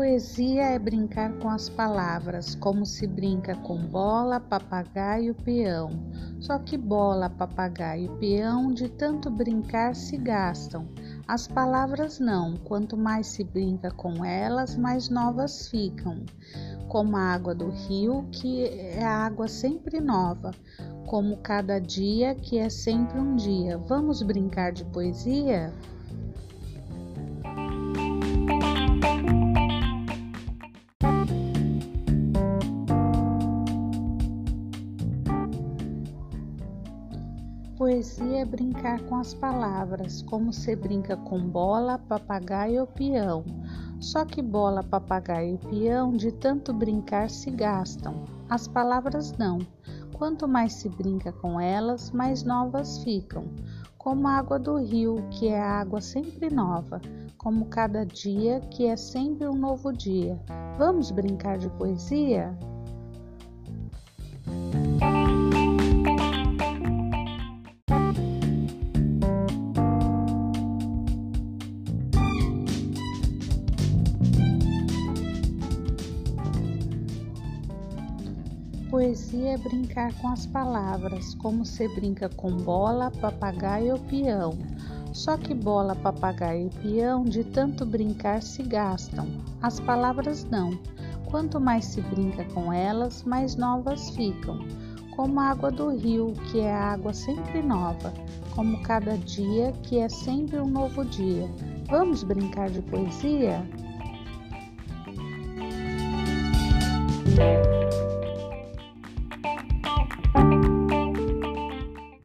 Poesia é brincar com as palavras, como se brinca com bola, papagaio, peão. Só que bola, papagaio e peão, de tanto brincar, se gastam. As palavras não, quanto mais se brinca com elas, mais novas ficam. Como a água do rio, que é água sempre nova, como cada dia, que é sempre um dia. Vamos brincar de poesia? Poesia é brincar com as palavras, como se brinca com bola, papagaio ou peão. Só que bola, papagaio e peão, de tanto brincar, se gastam. As palavras não. Quanto mais se brinca com elas, mais novas ficam. Como a água do rio, que é água sempre nova, como cada dia, que é sempre um novo dia. Vamos brincar de poesia? Poesia é brincar com as palavras, como se brinca com bola, papagaio ou peão. Só que bola, papagaio e peão, de tanto brincar, se gastam. As palavras não. Quanto mais se brinca com elas, mais novas ficam. Como a água do rio, que é água sempre nova, como cada dia, que é sempre um novo dia. Vamos brincar de poesia?